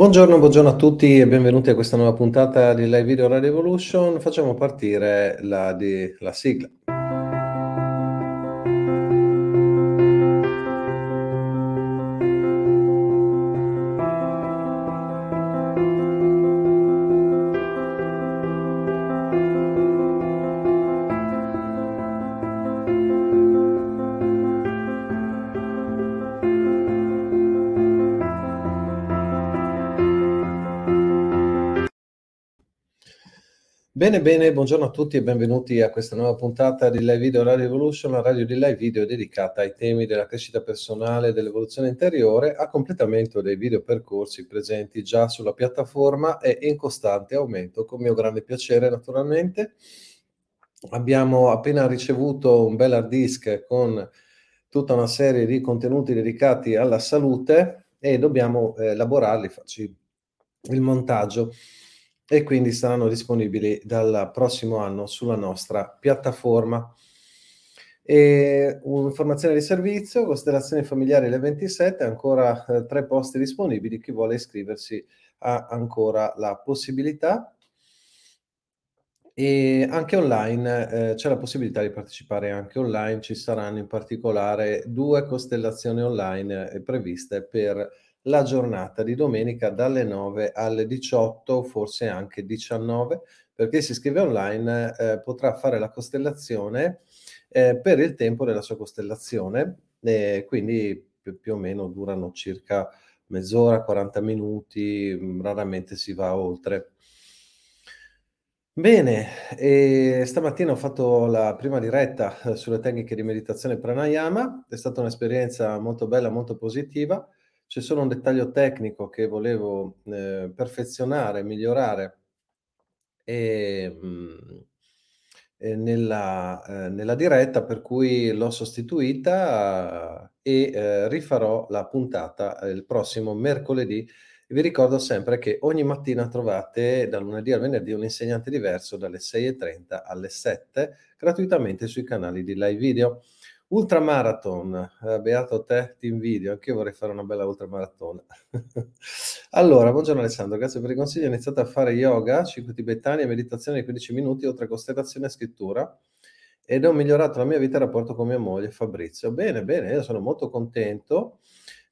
Buongiorno, buongiorno a tutti e benvenuti a questa nuova puntata di Live Video Radio Evolution. Facciamo partire la, di, la sigla. Bene, bene, buongiorno a tutti e benvenuti a questa nuova puntata di Live Video Radio Evolution, la radio di live video dedicata ai temi della crescita personale e dell'evoluzione interiore a completamento dei video percorsi presenti già sulla piattaforma e in costante aumento, con mio grande piacere naturalmente. Abbiamo appena ricevuto un bel hard disk con tutta una serie di contenuti dedicati alla salute e dobbiamo eh, elaborarli, farci il montaggio e quindi saranno disponibili dal prossimo anno sulla nostra piattaforma. E un'informazione di servizio, costellazioni familiari le 27, ancora eh, tre posti disponibili, chi vuole iscriversi ha ancora la possibilità. E anche online eh, c'è la possibilità di partecipare anche online, ci saranno in particolare due costellazioni online eh, previste per la giornata di domenica dalle 9 alle 18, forse anche 19, perché si iscrive online eh, potrà fare la costellazione eh, per il tempo della sua costellazione, eh, quindi più, più, o meno durano circa mezz'ora, 40 minuti, mm, raramente si va oltre. Bene, stamattina ho fatto la prima diretta eh, sulle tecniche di meditazione pranayama, è stata un'esperienza molto bella, molto positiva. C'è solo un dettaglio tecnico che volevo eh, perfezionare, migliorare e, mh, mm, e nella, eh, nella, diretta, per cui l'ho sostituita e eh, rifarò la puntata il prossimo mercoledì. Vi ricordo sempre che ogni mattina trovate dal lunedì al venerdì un insegnante diverso dalle 6.30 alle 7 gratuitamente sui canali di live video. Ultramarathon, eh, beato te, ti invidio, anche io vorrei fare una bella ultramaratona. allora, buongiorno Alessandro, grazie per i consigli. Ho iniziato a fare yoga, 5 tibetani e meditazione di 15 minuti, oltre a costellazione e scrittura, ed ho migliorato la mia vita e il rapporto con mia moglie Fabrizio. Bene, bene, io sono molto contento.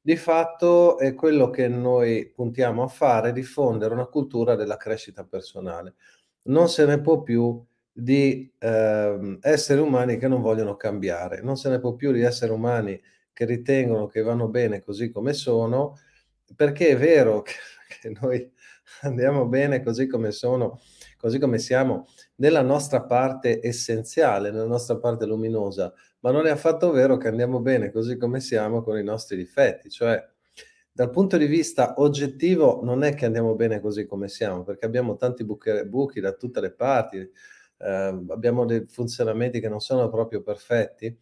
Di fatto è quello che noi puntiamo a fare, diffondere una cultura della crescita personale. Non se ne può più di eh, esseri umani che non vogliono cambiare, non se ne può più di esseri umani che ritengono che vanno bene così come sono, perché è vero che, che noi andiamo bene così come sono, così come siamo, nella nostra parte essenziale, nella nostra parte luminosa, ma non è affatto vero che andiamo bene così come siamo con i nostri difetti, cioè dal punto di vista oggettivo non è che andiamo bene così come siamo, perché abbiamo tanti buchi, buchi da tutte le parti, eh, abbiamo dei funzionamenti che non sono proprio perfetti,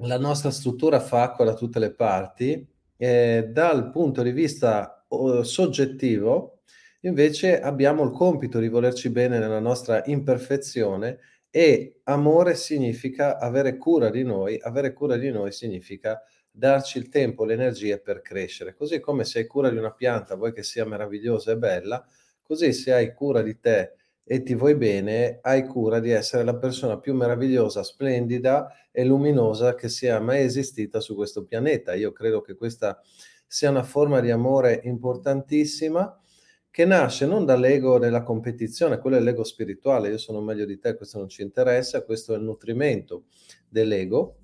la nostra struttura fa acqua da tutte le parti e dal punto di vista soggettivo invece abbiamo il compito di volerci bene nella nostra imperfezione e amore significa avere cura di noi, avere cura di noi significa darci il tempo, le energie per crescere. Così come se hai cura di una pianta, vuoi che sia meravigliosa e bella, così se hai cura di te e ti vuoi bene, hai cura di essere la persona più meravigliosa, splendida e luminosa che sia mai esistita su questo pianeta. Io credo che questa sia una forma di amore importantissima che nasce non dall'ego della competizione, quello è l'ego spirituale, io sono meglio di te, questo non ci interessa, questo è il nutrimento dell'ego,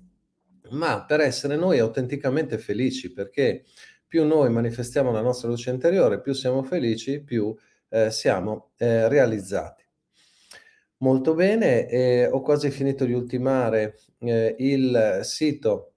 ma per essere noi autenticamente felici, perché più noi manifestiamo la nostra luce interiore, più siamo felici, più eh, siamo eh, realizzati. Molto bene, eh, ho quasi finito di ultimare eh, il sito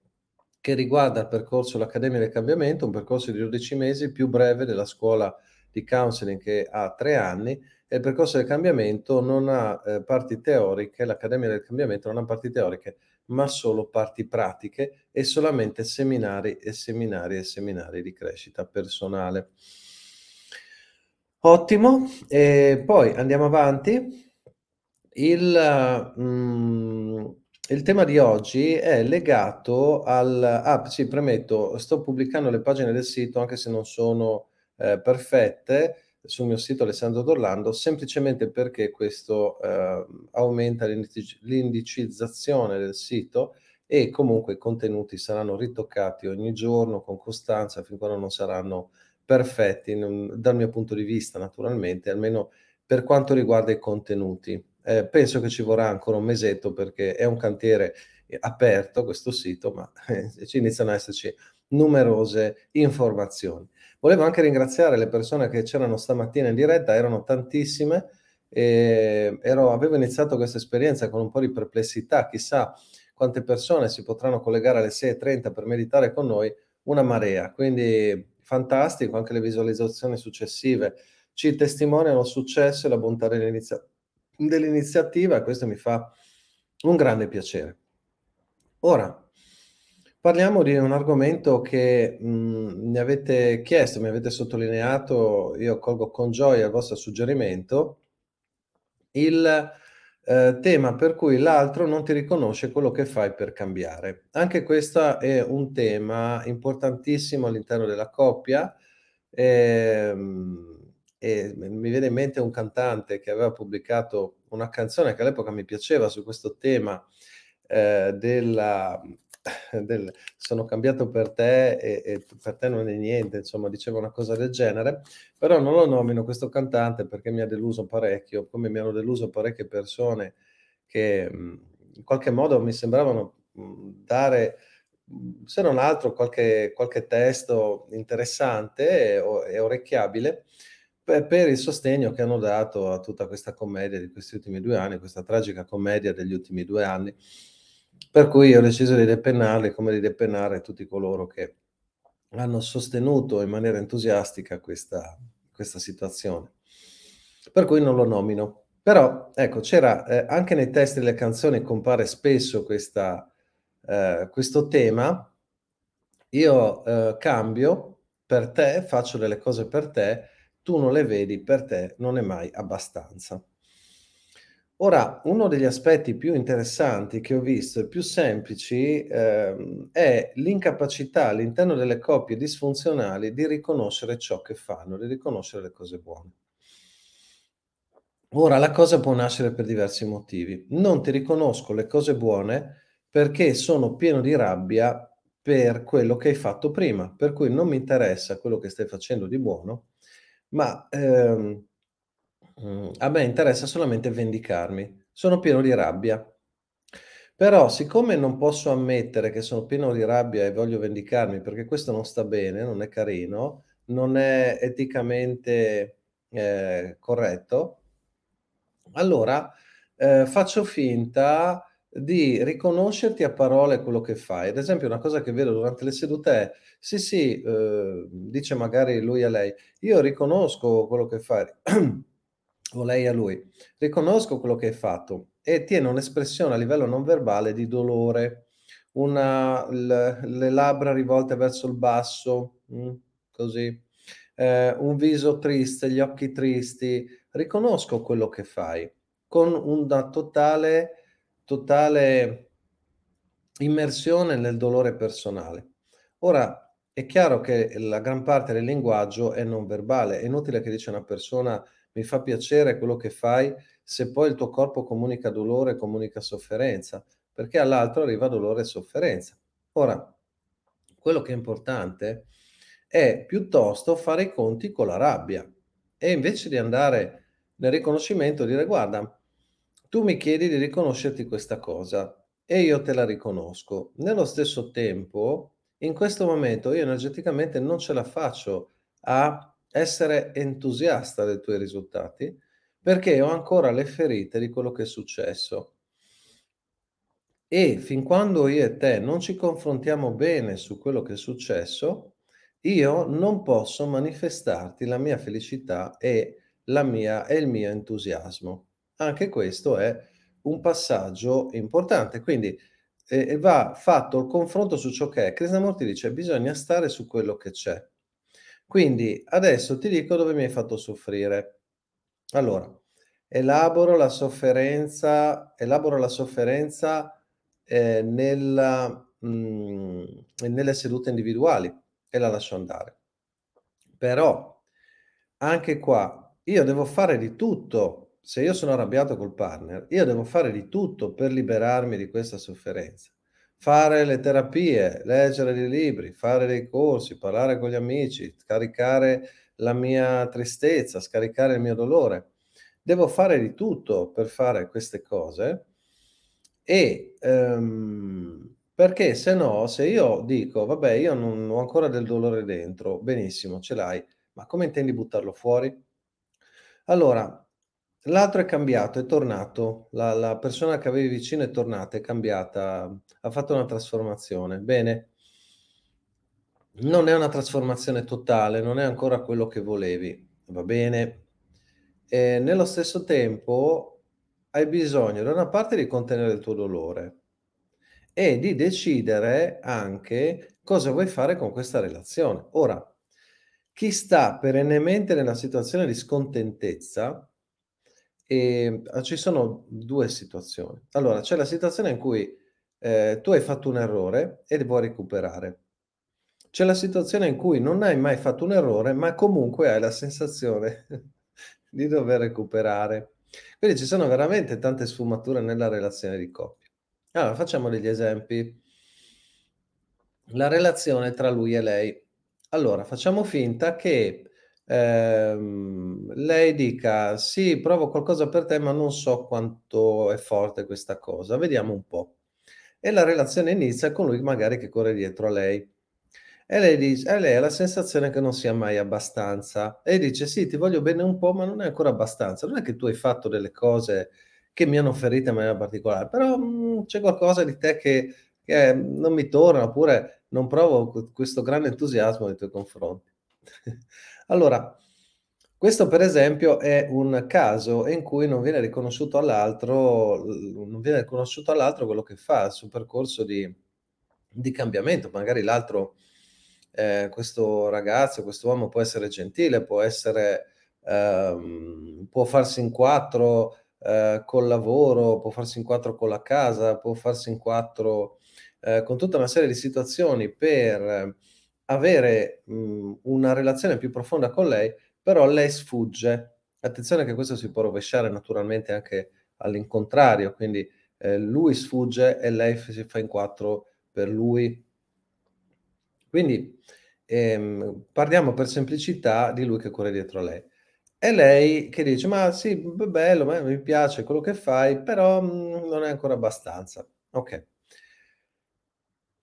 che riguarda il percorso l'Accademia del Cambiamento, un percorso di 12 mesi più breve della scuola di counseling che ha tre anni e il percorso del cambiamento non ha eh, parti teoriche, l'Accademia del Cambiamento non ha parti teoriche, ma solo parti pratiche e solamente seminari e seminari e seminari di crescita personale. Ottimo, e poi andiamo avanti. Il, mm, il tema di oggi è legato al... Ah, sì, premetto, sto pubblicando le pagine del sito anche se non sono eh, perfette sul mio sito Alessandro Dorlando, semplicemente perché questo eh, aumenta l'indicizzazione del sito e comunque i contenuti saranno ritoccati ogni giorno con costanza fin quando non saranno perfetti dal mio punto di vista naturalmente, almeno per quanto riguarda i contenuti. Eh, penso che ci vorrà ancora un mesetto perché è un cantiere aperto questo sito, ma eh, ci iniziano ad esserci numerose informazioni. Volevo anche ringraziare le persone che c'erano stamattina in diretta, erano tantissime. E ero, avevo iniziato questa esperienza con un po' di perplessità, chissà quante persone si potranno collegare alle 6.30 per meditare con noi, una marea. Quindi fantastico, anche le visualizzazioni successive ci testimoniano il successo e la bontà dell'inizia- dell'iniziativa e questo mi fa un grande piacere. Ora, Parliamo di un argomento che mh, mi avete chiesto, mi avete sottolineato, io colgo con gioia il vostro suggerimento, il eh, tema per cui l'altro non ti riconosce quello che fai per cambiare. Anche questo è un tema importantissimo all'interno della coppia. E, ehm, e mi viene in mente un cantante che aveva pubblicato una canzone che all'epoca mi piaceva su questo tema eh, della del sono cambiato per te e, e, per te non è niente, insomma, diceva una cosa del genere, però non lo nomino questo cantante perché mi ha deluso parecchio, come mi hanno deluso parecchie persone che mh, in qualche modo mi sembravano mh, dare, mh, se non altro, qualche, qualche testo interessante e, e orecchiabile per, per il sostegno che hanno dato a tutta questa commedia di questi ultimi due anni, questa tragica commedia degli ultimi due anni per cui ho deciso di depennarli come di depennare tutti coloro che hanno sostenuto in maniera entusiastica questa, questa situazione. Per cui non lo nomino. Però, ecco, c'era eh, anche nei testi delle canzoni compare spesso questa, eh, questo tema. Io eh, cambio per te, faccio delle cose per te, tu non le vedi, per te non è mai abbastanza. Ora, uno degli aspetti più interessanti che ho visto e più semplici ehm, è l'incapacità all'interno delle coppie disfunzionali di riconoscere ciò che fanno, di riconoscere le cose buone. Ora, la cosa può nascere per diversi motivi. Non ti riconosco le cose buone perché sono pieno di rabbia per quello che hai fatto prima, per cui non mi interessa quello che stai facendo di buono, ma ehm, Mhmm, a me interessa solamente vendicarmi. Sono pieno di rabbia. Però siccome non posso ammettere che sono pieno di rabbia e voglio vendicarmi, perché questo non sta bene, non è carino, non è eticamente, ehm, corretto, allora, ehm, faccio finta di riconoscerti a parole quello che fai. Ad esempio una cosa che vedo durante le sedute è: "Sì, sì", uhm, dice magari lui a lei: "Io riconosco quello che fai" o lei a lui, riconosco quello che hai fatto e tiene un'espressione a livello non verbale di dolore, una, l, le labbra rivolte verso il basso, mm, così, eh, un viso triste, gli occhi tristi, riconosco quello che fai con una totale, totale immersione nel dolore personale. Ora, è chiaro che la gran parte del linguaggio è non verbale, è inutile che dice una persona mi fa piacere quello che fai se poi il tuo corpo comunica dolore, comunica sofferenza, perché all'altro arriva dolore e sofferenza. Ora, quello che è importante è piuttosto fare i conti con la rabbia e invece di andare nel riconoscimento dire guarda, tu mi chiedi di riconoscerti questa cosa e io te la riconosco. Nello stesso tempo, in questo momento io energeticamente non ce la faccio a essere entusiasta dei tuoi risultati perché ho ancora le ferite di quello che è successo. E fin quando io e te non ci confrontiamo bene su quello che è successo, io non posso manifestarti la mia felicità e mia e il mio entusiasmo. Anche questo è un passaggio importante, quindi eh, va fatto il confronto su ciò che è. Krishnamurti dice bisogna stare su quello che c'è. Quindi adesso ti dico dove mi hai fatto soffrire. Allora, elaboro la sofferenza, elaboro la sofferenza eh, nella, mh, mm, nelle sedute individuali e la lascio andare. Però anche qua io devo fare di tutto, se io sono arrabbiato col partner, io devo fare di tutto per liberarmi di questa sofferenza. Fare le terapie, leggere dei libri, fare dei corsi, parlare con gli amici, caricare la mia tristezza, scaricare il mio dolore. Devo fare di tutto per fare queste cose e um, perché se no, se io dico, vabbè, io non ho ancora del dolore dentro, benissimo, ce l'hai, ma come intendi buttarlo fuori? Allora, l'altro è cambiato, è tornato, la, la persona che avevi vicino è tornata, è cambiata, ha fatto una trasformazione. Bene, non è una trasformazione totale, non è ancora quello che volevi, va bene? E nello stesso tempo hai bisogno da una parte di contenere il tuo dolore e di decidere anche cosa vuoi fare con questa relazione. Ora, chi sta perennemente nella situazione di scontentezza, e, ehm, ci sono due situazioni. Allora, c'è la situazione in cui eh, tu hai fatto un errore e vuoi recuperare. C'è la situazione in cui non hai mai fatto un errore, ma comunque hai la sensazione di dover recuperare. Quindi ci sono veramente tante sfumature nella relazione di coppia. Allora, facciamo degli esempi. La relazione tra lui e lei. Allora, facciamo finta che ehm, lei dica: Sì, provo qualcosa per te, ma non so quanto è forte questa cosa. Vediamo un po'. E la relazione inizia con lui magari che corre dietro a lei. E lei, dice, e lei ha la sensazione che non sia mai abbastanza. E dice: Sì, ti voglio bene un po', ma non è ancora abbastanza. Non è che tu hai fatto delle cose che mi hanno ferito in maniera particolare, però mh, mhmm, c'è qualcosa di te che, che, non mi torna, oppure non provo questo grande entusiasmo nei tuoi confronti. allora, questo per esempio è un caso in cui non viene riconosciuto all'altro, non viene riconosciuto all'altro quello che fa, il suo percorso di, di cambiamento. Magari l'altro, eh, questo ragazzo, questo uomo può essere gentile, può essere, ehm, può farsi in quattro eh, col lavoro, può farsi in quattro con la casa, può farsi in quattro eh, con tutta una serie di situazioni per avere mh, una relazione più profonda con lei, però lei sfugge. Attenzione che questo si può rovesciare naturalmente anche all'incontrario, quindi eh, lui sfugge e lei si fa in quattro per lui. Quindi ehm, parliamo per semplicità di lui che corre dietro a lei. E lei che dice: "Ma sì, bello, ma mi piace quello che fai, però, mhmm, non è ancora abbastanza." Okay.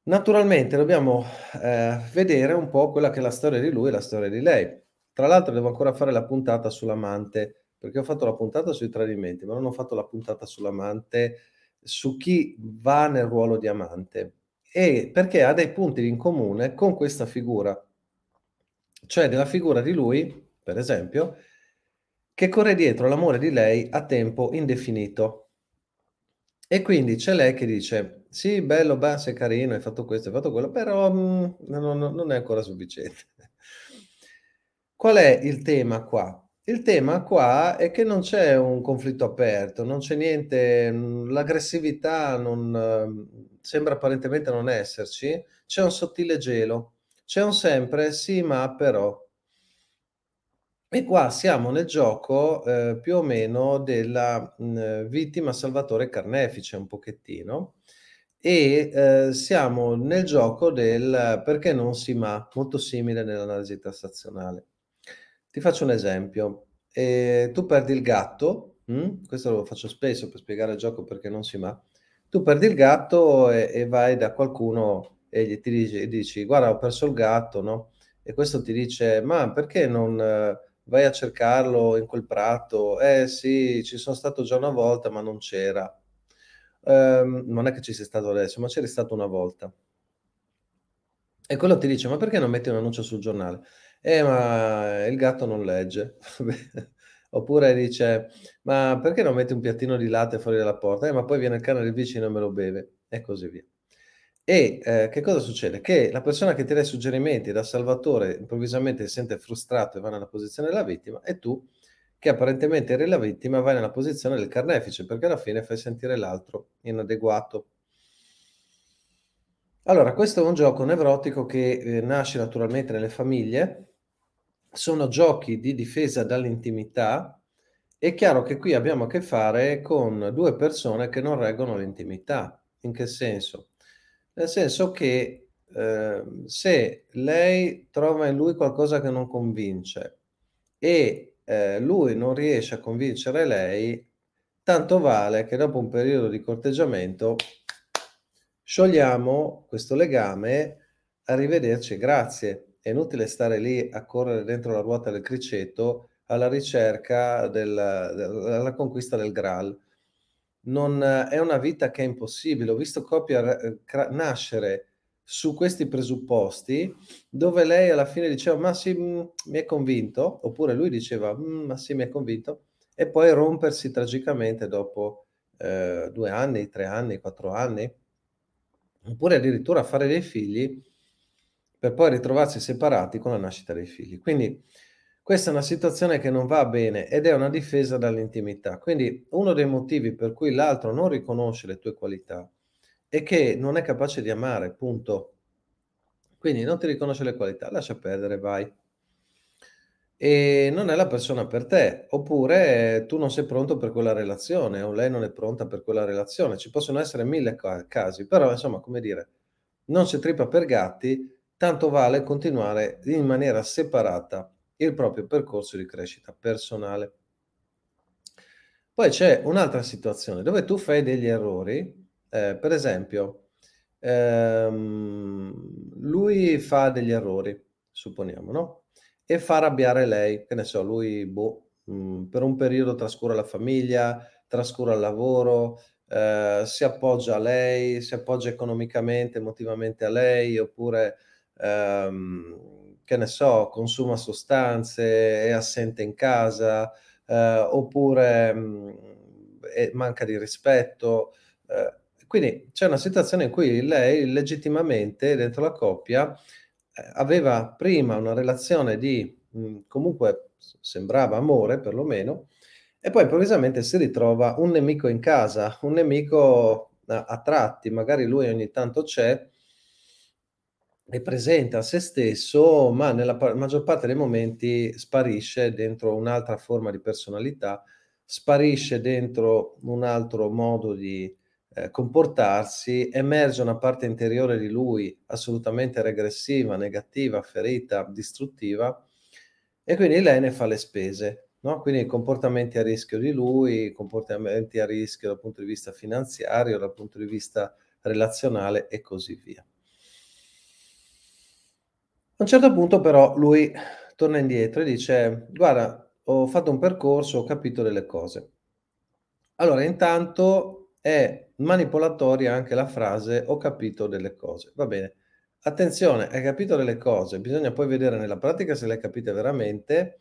Naturalmente dobbiamo, ehm, vedere un po' quella che è la storia di lui e la storia di lei. Tra l'altro devo ancora fare la puntata sull'amante, perché ho fatto la puntata sui tradimenti, ma non ho fatto la puntata sull'amante, su chi va nel ruolo di amante, e perché ha dei punti in comune con questa figura. Cioè della figura di lui, per esempio che corre dietro l'amore di lei a tempo indefinito. E quindi c'è lei che dice: Sì, bello, beh, sei carino, hai fatto questo, hai fatto quello, però mh, mm, non, non è ancora sufficiente. Qual è il tema qua? Il tema qua è che non c'è un conflitto aperto, non c'è niente, mm, l'aggressività non, sembra apparentemente non esserci, c'è un sottile gelo, c'è un sempre sì, ma però. E qua siamo nel gioco, ehm, più o meno della, mhmm, vittima salvatore carnefice un pochettino, e eh, siamo nel gioco del perché non si ma, molto simile nell'analisi transazionale. Ti faccio un esempio. Eh, tu perdi il gatto, mh? Hm? questo lo faccio spesso per spiegare il gioco perché non si ma. Tu perdi il gatto e, e vai da qualcuno e gli ti dici, dici, guarda ho perso il gatto, no? E questo ti dice, ma perché non eh, vai a cercarlo in quel prato? Eh sì, ci sono stato già una volta ma non c'era. Um, non è che ci sei stato adesso, ma c'eri stato una volta. E quello ti dice, ma perché non metti un annuncio sul giornale? Eh, ma il gatto non legge. Oppure dice, ma perché non metti un piattino di latte fuori dalla porta? Eh, ma poi viene il cane del vicino e me lo beve. E così via. E eh, che cosa succede? Che la persona che ti dà i suggerimenti da salvatore improvvisamente si sente frustrato e va nella posizione della vittima e tu che apparentemente eri la vittima, vai nella posizione del carnefice, perché alla fine fai sentire l'altro inadeguato. Allora, questo è un gioco nevrotico che eh, nasce naturalmente nelle famiglie, sono giochi di difesa dall'intimità. È chiaro che qui abbiamo a che fare con due persone che non reggono l'intimità. In che senso? Nel senso che eh, se lei trova in lui qualcosa che non convince e eh, lui non riesce a convincere lei, tanto vale che dopo un periodo di corteggiamento sciogliamo questo legame, arrivederci, grazie. È inutile stare lì a correre dentro la ruota del criceto alla ricerca del, della conquista del Graal. Non, è una vita che è impossibile. Ho visto coppie eh, nascere su questi presupposti, dove lei alla fine diceva ma sì, mm, mi è convinto, oppure lui diceva mm, ma sì, mi è convinto, e poi rompersi tragicamente dopo eh, due anni, tre anni, quattro anni, oppure addirittura fare dei figli per poi ritrovarsi separati con la nascita dei figli. Quindi questa è una situazione che non va bene ed è una difesa dall'intimità. Quindi uno dei motivi per cui l'altro non riconosce le tue qualità e che non è capace di amare, punto. Quindi non ti riconosce le qualità, lascia perdere, vai. E non è la persona per te, oppure tu non sei pronto per quella relazione o lei non è pronta per quella relazione. Ci possono essere mille casi, però insomma, come dire, non si trippa per gatti, tanto vale continuare in maniera separata il proprio percorso di crescita personale. Poi c'è un'altra situazione dove tu fai degli errori eh, per esempio, ehm, lui fa degli errori, supponiamo, no? E fa arrabbiare lei, che ne so, lui boh, mh, mm, per un periodo trascura la famiglia, trascura il lavoro, eh, si appoggia a lei, si appoggia economicamente, emotivamente a lei, oppure, ehm, che ne so, consuma sostanze, è assente in casa, eh, oppure mh, mm, manca di rispetto. Eh, quindi c'è una situazione in cui lei legittimamente dentro la coppia eh, aveva prima una relazione di mh, comunque sembrava amore perlomeno e poi improvvisamente si ritrova un nemico in casa, un nemico a, a tratti, magari lui ogni tanto c'è e presenta se stesso, ma nella pa- maggior parte dei momenti sparisce dentro un'altra forma di personalità, sparisce dentro un altro modo di, eh, comportarsi, emerge una parte interiore di lui assolutamente regressiva, negativa, ferita, distruttiva e quindi lei ne fa le spese. No? Quindi comportamenti a rischio di lui, comportamenti a rischio dal punto di vista finanziario, dal punto di vista relazionale e così via. A un certo punto però lui torna indietro e dice guarda ho fatto un percorso, ho capito delle cose. Allora intanto è manipolatoria anche la frase ho capito delle cose. Va bene. Attenzione, hai capito delle cose, bisogna poi vedere nella pratica se le hai capite veramente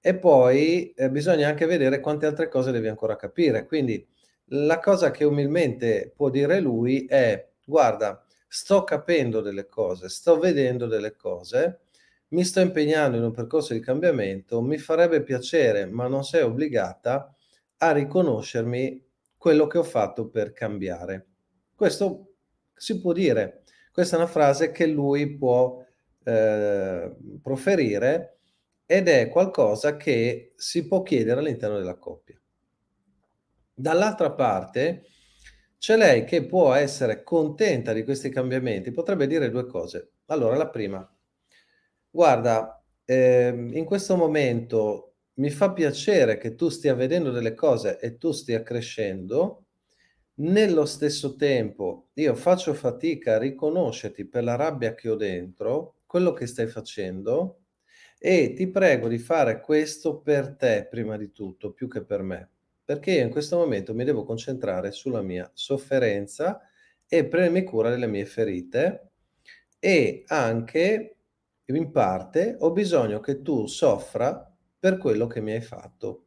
e poi eh, bisogna anche vedere quante altre cose devi ancora capire. Quindi la cosa che umilmente può dire lui è guarda, sto capendo delle cose, sto vedendo delle cose, mi sto impegnando in un percorso di cambiamento, mi farebbe piacere, ma non sei obbligata a riconoscermi quello che ho fatto per cambiare. Questo si può dire, questa è una frase che lui può eh, proferire ed è qualcosa che si può chiedere all'interno della coppia. Dall'altra parte C'è lei che può essere contenta di questi cambiamenti, potrebbe dire due cose. Allora, la prima, guarda, ehm, in questo momento mi fa piacere che tu stia vedendo delle cose e tu stia crescendo. Nello stesso tempo, io faccio fatica a riconoscerti per la rabbia che ho dentro, quello che stai facendo, e ti prego di fare questo per te prima di tutto, più che per me, perché io in questo momento mi devo concentrare sulla mia sofferenza e prendermi cura delle mie ferite e anche in parte ho bisogno che tu soffra per quello che mi hai fatto.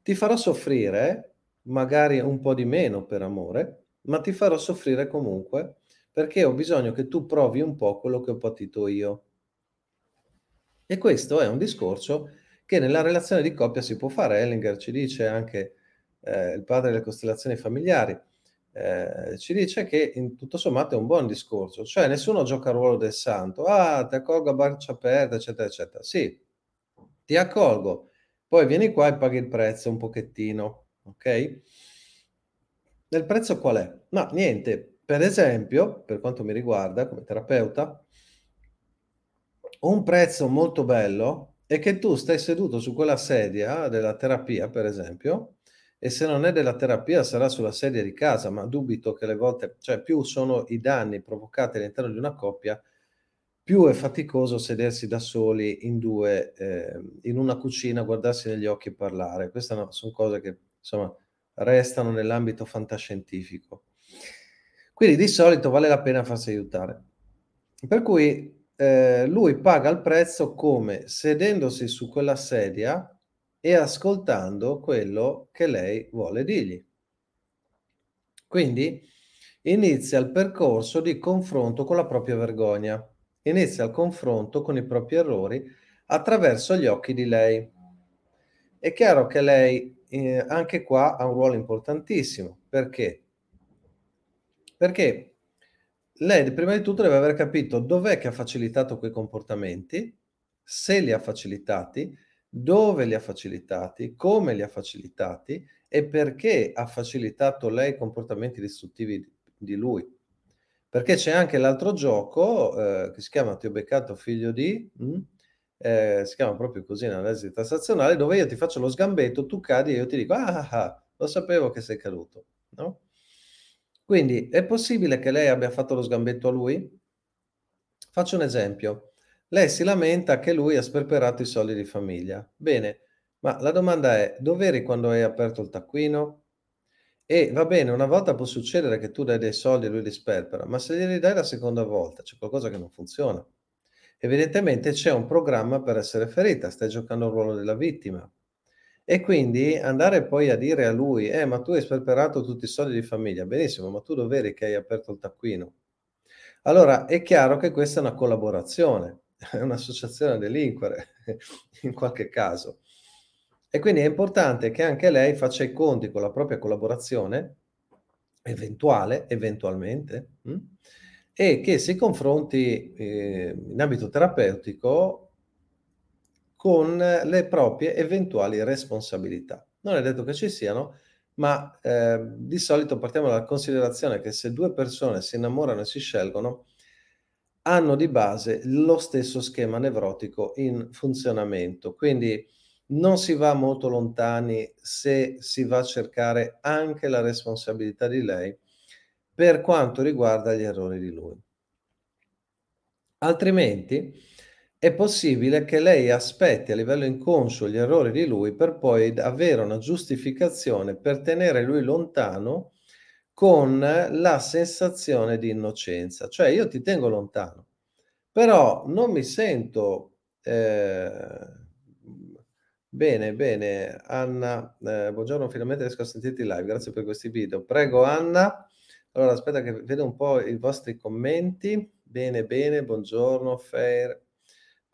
Ti farò soffrire, magari un po' di meno per amore, ma ti farò soffrire comunque perché ho bisogno che tu provi un po' quello che ho patito io. E questo è un discorso che nella relazione di coppia si può fare. Ellinger ci dice anche, eh, il padre delle costellazioni familiari, eh, ci dice che in tutto sommato è un buon discorso, cioè nessuno gioca il ruolo del santo, ah, ti accolgo a braccia aperte, eccetera, eccetera. Sì, ti accolgo, poi vieni qua e paghi il prezzo un pochettino, ok? Il prezzo qual è? No, niente. Per esempio, per quanto mi riguarda come terapeuta, un prezzo molto bello è che tu stai seduto su quella sedia della terapia, per esempio, e se non è della terapia sarà sulla sedia di casa, ma dubito che le volte, cioè più sono i danni provocati all'interno di una coppia, più è faticoso sedersi da soli in due, eh, in una cucina, guardarsi negli occhi e parlare. Queste no, sono cose che insomma restano nell'ambito fantascientifico. Quindi di solito vale la pena farsi aiutare. Per cui eh, lui paga il prezzo come sedendosi su quella sedia e ascoltando quello che lei vuole dirgli. Quindi inizia il percorso di confronto con la propria vergogna, inizia il confronto con i propri errori attraverso gli occhi di lei. È chiaro che lei eh, anche qua ha un ruolo importantissimo. Perché? Perché lei prima di tutto deve aver capito dov'è che ha facilitato quei comportamenti, se li ha facilitati, dove li ha facilitati, come li ha facilitati e perché ha facilitato lei comportamenti distruttivi di lui. Perché c'è anche l'altro gioco eh, che si chiama Ti ho beccato figlio di, mh? Mm? Eh, si chiama proprio così nell'analisi transazionale, dove io ti faccio lo sgambetto, tu cadi e io ti dico, ah, ah, ah lo sapevo che sei caduto, no? Quindi è possibile che lei abbia fatto lo sgambetto a lui? Faccio un esempio. Lei si lamenta che lui ha sperperato i soldi di famiglia. Bene, ma la domanda è, dove eri quando hai aperto il taccuino? E va bene, una volta può succedere che tu dai dei soldi e lui li sperpera, ma se glieli dai la seconda volta c'è qualcosa che non funziona. Evidentemente c'è un programma per essere ferita, stai giocando il ruolo della vittima. E quindi andare poi a dire a lui: "Eh, ma tu hai sperperato tutti i soldi di famiglia". Benissimo, ma tu dov'eri che hai aperto il taccuino? Allora è chiaro che questa è una collaborazione, è un'associazione a delinquere in qualche caso. E quindi è importante che anche lei faccia i conti con la propria collaborazione, eventuale, eventualmente, mh? e che si confronti eh, in ambito terapeutico con le proprie eventuali responsabilità. Non è detto che ci siano, ma eh, di solito partiamo dalla considerazione che se due persone si innamorano e si scelgono, hanno di base lo stesso schema nevrotico in funzionamento. Quindi non si va molto lontani se si va a cercare anche la responsabilità di lei per quanto riguarda gli errori di lui. Altrimenti è possibile che lei aspetti a livello inconscio gli errori di lui per poi avere una giustificazione per tenere lui lontano con la sensazione di innocenza. Cioè io ti tengo lontano, però non mi sento... Eh, Bene, bene, Anna, eh, buongiorno, finalmente riesco a sentirti live, grazie per questi video. Prego Anna, allora aspetta che vedo un po' i vostri commenti. Bene, bene, buongiorno, Fair,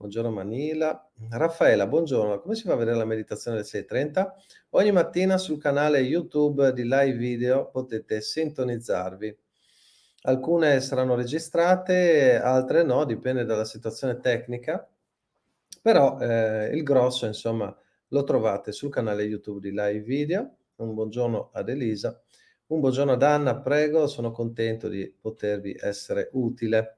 Buongiorno Manila. Raffaela, buongiorno. Come si fa a vedere la meditazione alle 6.30? Ogni mattina sul canale YouTube di live video potete sintonizzarvi. Alcune saranno registrate, altre no, dipende dalla situazione tecnica. Però eh, il grosso, insomma, lo trovate sul canale YouTube di live video. Un buongiorno ad Elisa. Un buongiorno ad Anna, prego, sono contento di potervi essere utile.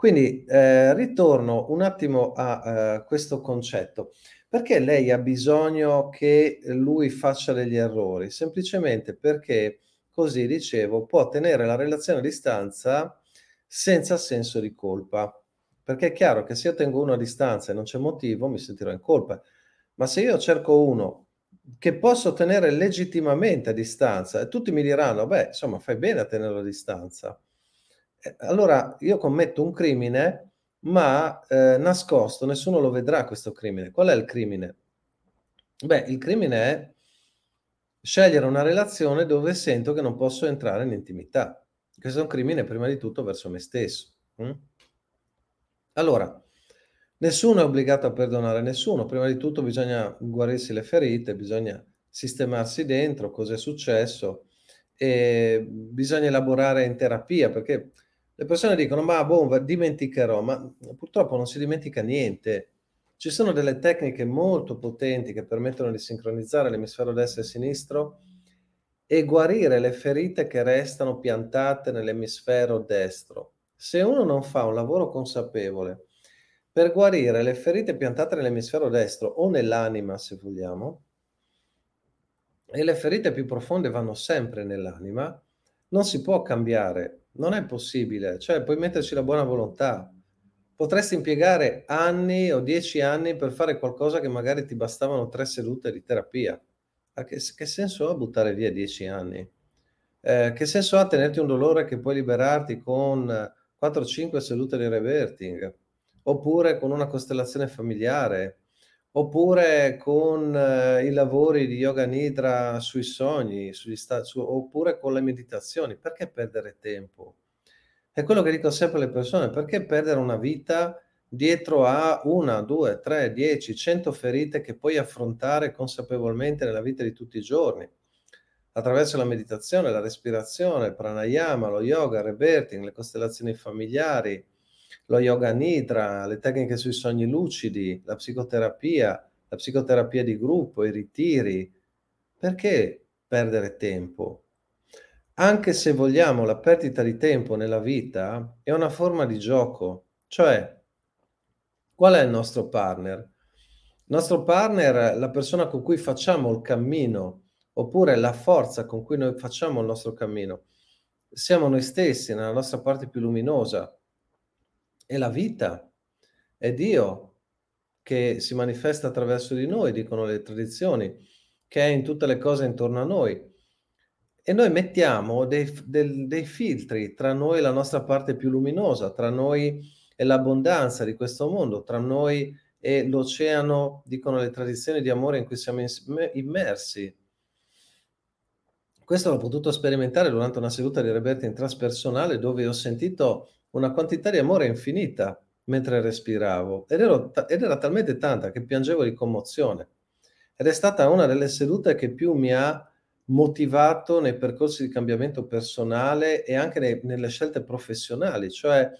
Quindi eh, ritorno un attimo a uh, questo concetto. Perché lei ha bisogno che lui faccia degli errori? Semplicemente perché, così dicevo, può tenere la relazione a distanza senza senso di colpa. Perché è chiaro che se io tengo uno a distanza e non c'è motivo, mi sentirò in colpa. Ma se io cerco uno che posso tenere legittimamente a distanza e tutti mi diranno, beh, insomma, fai bene a tenerlo a distanza. Eh, allora io commetto un crimine ma eh, nascosto, nessuno lo vedrà questo crimine. Qual è il crimine? Beh, il crimine è scegliere una relazione dove sento che non posso entrare in intimità. Questo è un crimine prima di tutto verso me stesso. Hm? Allora, nessuno è obbligato a perdonare nessuno. Prima di tutto bisogna guarirsi le ferite, bisogna sistemarsi dentro cosa è successo e bisogna elaborare in terapia perché le persone dicono, ma boh, dimenticherò, ma purtroppo non si dimentica niente. Ci sono delle tecniche molto potenti che permettono di sincronizzare l'emisfero destro e sinistro e guarire le ferite che restano piantate nell'emisfero destro. Se uno non fa un lavoro consapevole per guarire le ferite piantate nell'emisfero destro o nell'anima, se vogliamo, e le ferite più profonde vanno sempre nell'anima, non si può cambiare non è possibile, cioè puoi metterci la buona volontà. Potresti impiegare anni o dieci anni per fare qualcosa che magari ti bastavano tre sedute di terapia. Ma che, che senso ha buttare via dieci anni? Eh, che senso ha tenerti un dolore che puoi liberarti con 4-5 sedute di reverting? Oppure con una costellazione familiare? Oppure con eh, i lavori di yoga nidra sui sogni, sta- su- oppure con le meditazioni. Perché perdere tempo? È quello che dico sempre alle persone, perché perdere una vita dietro a una, due, tre, dieci, cento ferite che puoi affrontare consapevolmente nella vita di tutti i giorni, attraverso la meditazione, la respirazione, il pranayama, lo yoga, il rebirthing, le costellazioni familiari, lo yoga nidra, le tecniche sui sogni lucidi, la psicoterapia, la psicoterapia di gruppo, i ritiri. Perché perdere tempo? Anche se vogliamo la perdita di tempo nella vita è una forma di gioco, cioè qual è il nostro partner? Il nostro partner, la persona con cui facciamo il cammino, oppure la forza con cui noi facciamo il nostro cammino, siamo noi stessi nella nostra parte più luminosa, è la vita, è Dio che si manifesta attraverso di noi, dicono le tradizioni, che è in tutte le cose intorno a noi. E noi mettiamo dei, del, dei filtri tra noi e la nostra parte più luminosa, tra noi e l'abbondanza di questo mondo, tra noi e l'oceano, dicono le tradizioni di amore in cui siamo immersi. Questo l'ho potuto sperimentare durante una seduta di Rebirth transpersonale dove ho sentito una quantità di amore infinita mentre respiravo ed, ero, ed era talmente tanta che piangevo di commozione. Ed è stata una delle sedute che più mi ha motivato nei percorsi di cambiamento personale e anche nei, nelle scelte professionali, cioè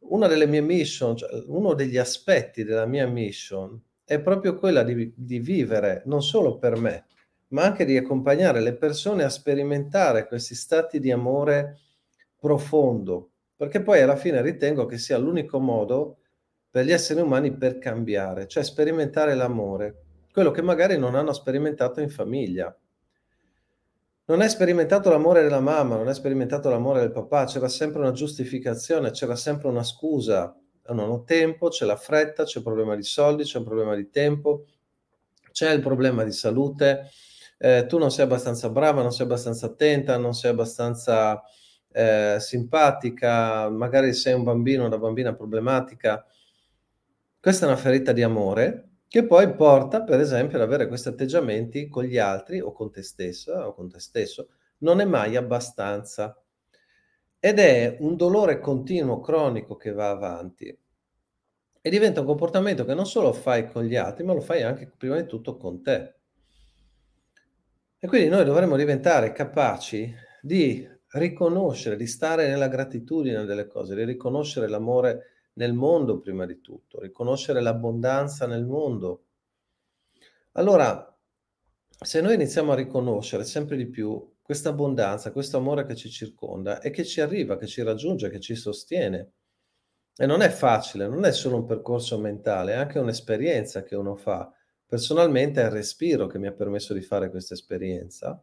una delle mie mission, cioè uno degli aspetti della mia mission è proprio quella di, di vivere non solo per me, ma anche di accompagnare le persone a sperimentare questi stati di amore profondo, perché poi alla fine ritengo che sia l'unico modo per gli esseri umani per cambiare, cioè sperimentare l'amore, quello che magari non hanno sperimentato in famiglia. Non è sperimentato l'amore della mamma, non è sperimentato l'amore del papà, c'era sempre una giustificazione, c'era sempre una scusa. Non ho tempo, c'è la fretta, c'è un problema di soldi, c'è un problema di tempo, c'è il problema di salute, eh, tu non sei abbastanza brava, non sei abbastanza attenta, non sei abbastanza eh, simpatica, magari sei un bambino, una bambina problematica. Questa è una ferita di amore che poi porta, per esempio, ad avere questi atteggiamenti con gli altri o con te stessa o con te stesso. Non è mai abbastanza. Ed è un dolore continuo, cronico che va avanti. E diventa un comportamento che non solo fai con gli altri, ma lo fai anche prima di tutto con te. E quindi noi dovremmo diventare capaci di riconoscere, di stare nella gratitudine delle cose, di riconoscere l'amore nel mondo prima di tutto, riconoscere l'abbondanza nel mondo. Allora, se noi iniziamo a riconoscere sempre di più questa abbondanza, questo amore che ci circonda e che ci arriva, che ci raggiunge, che ci sostiene. E non è facile, non è solo un percorso mentale, è anche un'esperienza che uno fa. Personalmente è il respiro che mi ha permesso di fare questa esperienza.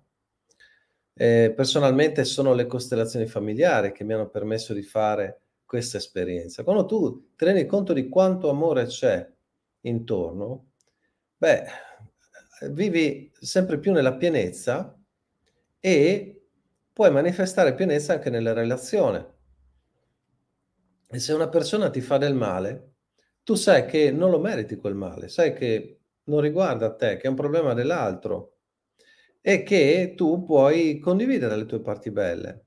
Eh, personalmente sono le costellazioni familiari che mi hanno permesso di fare questa esperienza. Quando tu ti conto di quanto amore c'è intorno, beh, vivi sempre più nella pienezza e puoi manifestare pienezza anche nella relazione. E se una persona ti fa del male, tu sai che non lo meriti quel male, sai che non riguarda te, che è un problema dell'altro e che tu puoi condividere le tue parti belle.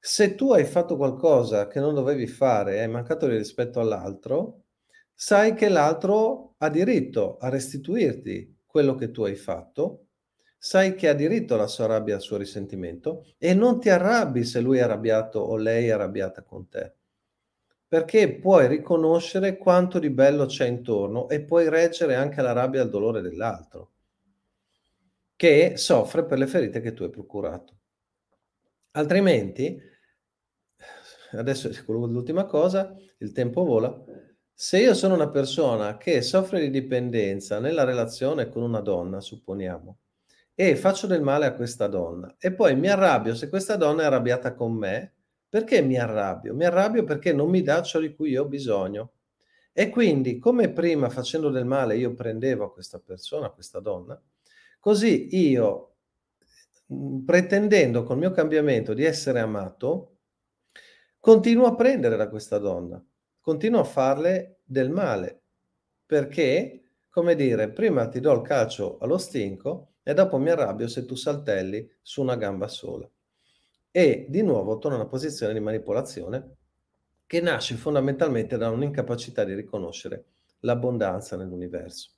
Se tu hai fatto qualcosa che non dovevi fare, hai mancato di rispetto all'altro, sai che l'altro ha diritto a restituirti quello che tu hai fatto sai che ha diritto alla sua rabbia al suo risentimento e non ti arrabbi se lui è arrabbiato o lei è arrabbiata con te, perché puoi riconoscere quanto di bello c'è intorno e puoi reggere anche la rabbia e il dolore dell'altro, che soffre per le ferite che tu hai procurato. Altrimenti, adesso l'ultima cosa, il tempo vola, se io sono una persona che soffre di dipendenza nella relazione con una donna, supponiamo, e faccio del male a questa donna e poi mi arrabbio se questa donna è arrabbiata con me. Perché mi arrabbio? Mi arrabbio perché non mi dà ciò di cui ho bisogno. E quindi, come prima facendo del male io prendevo a questa persona, a questa donna, così io, mm, pretendendo col mio cambiamento di essere amato, continuo a prendere da questa donna, continuo a farle del male, perché, come dire, prima ti do il calcio allo stinco e dopo mi arrabbio se tu saltelli su una gamba sola. E di nuovo torno a una posizione di manipolazione che nasce fondamentalmente da un'incapacità di riconoscere l'abbondanza nell'universo.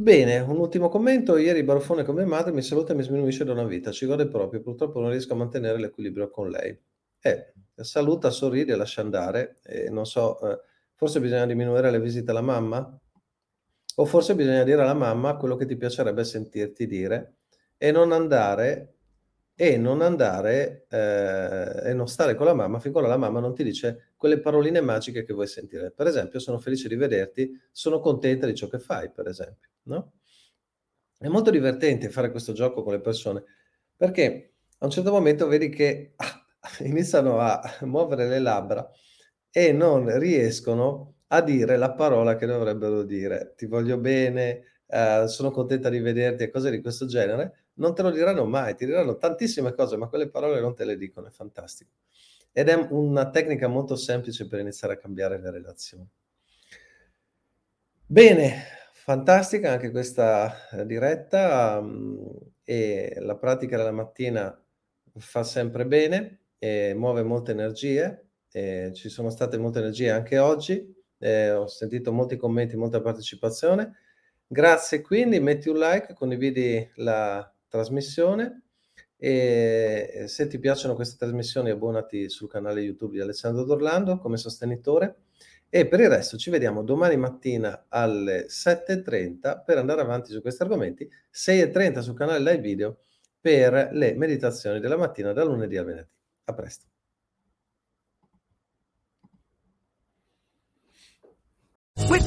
Bene, un ultimo commento. Ieri Barofone con mia madre mi saluta e mi sminuisce da una vita. Ci gode proprio, purtroppo non riesco a mantenere l'equilibrio con lei. Eh, saluta, sorride, lascia andare. Eh, non so, eh, forse bisogna diminuire le visite alla mamma? O forse bisogna dire alla mamma quello che ti piacerebbe sentirti dire e non andare e non andare eh, e non stare con la mamma fin quando la mamma non ti dice quelle paroline magiche che vuoi sentire. Per esempio, sono felice di vederti, sono contenta di ciò che fai, per esempio, no? È molto divertente fare questo gioco con le persone perché a un certo momento vedi che ah, iniziano a muovere le labbra e non riescono a dire la parola che dovrebbero dire. Ti voglio bene, eh, sono contenta di vederti e cose di questo genere. Non te lo diranno mai, ti diranno tantissime cose, ma quelle parole non te le dicono, è fantastico. Ed è una tecnica molto semplice per iniziare a cambiare le relazioni. Bene, fantastica anche questa eh, diretta um, e la pratica della mattina fa sempre bene, muove molte energie, ci sono state molte energie anche oggi, ho sentito molti commenti, molta partecipazione. Grazie quindi, metti un like, condividi la trasmissione e se ti piacciono queste trasmissioni abbonati sul canale YouTube di Alessandro Dorlando come sostenitore e per il resto ci vediamo domani mattina alle 7.30 per andare avanti su questi argomenti, 6.30 sul canale live video per le meditazioni della mattina da lunedì al venerdì. A presto.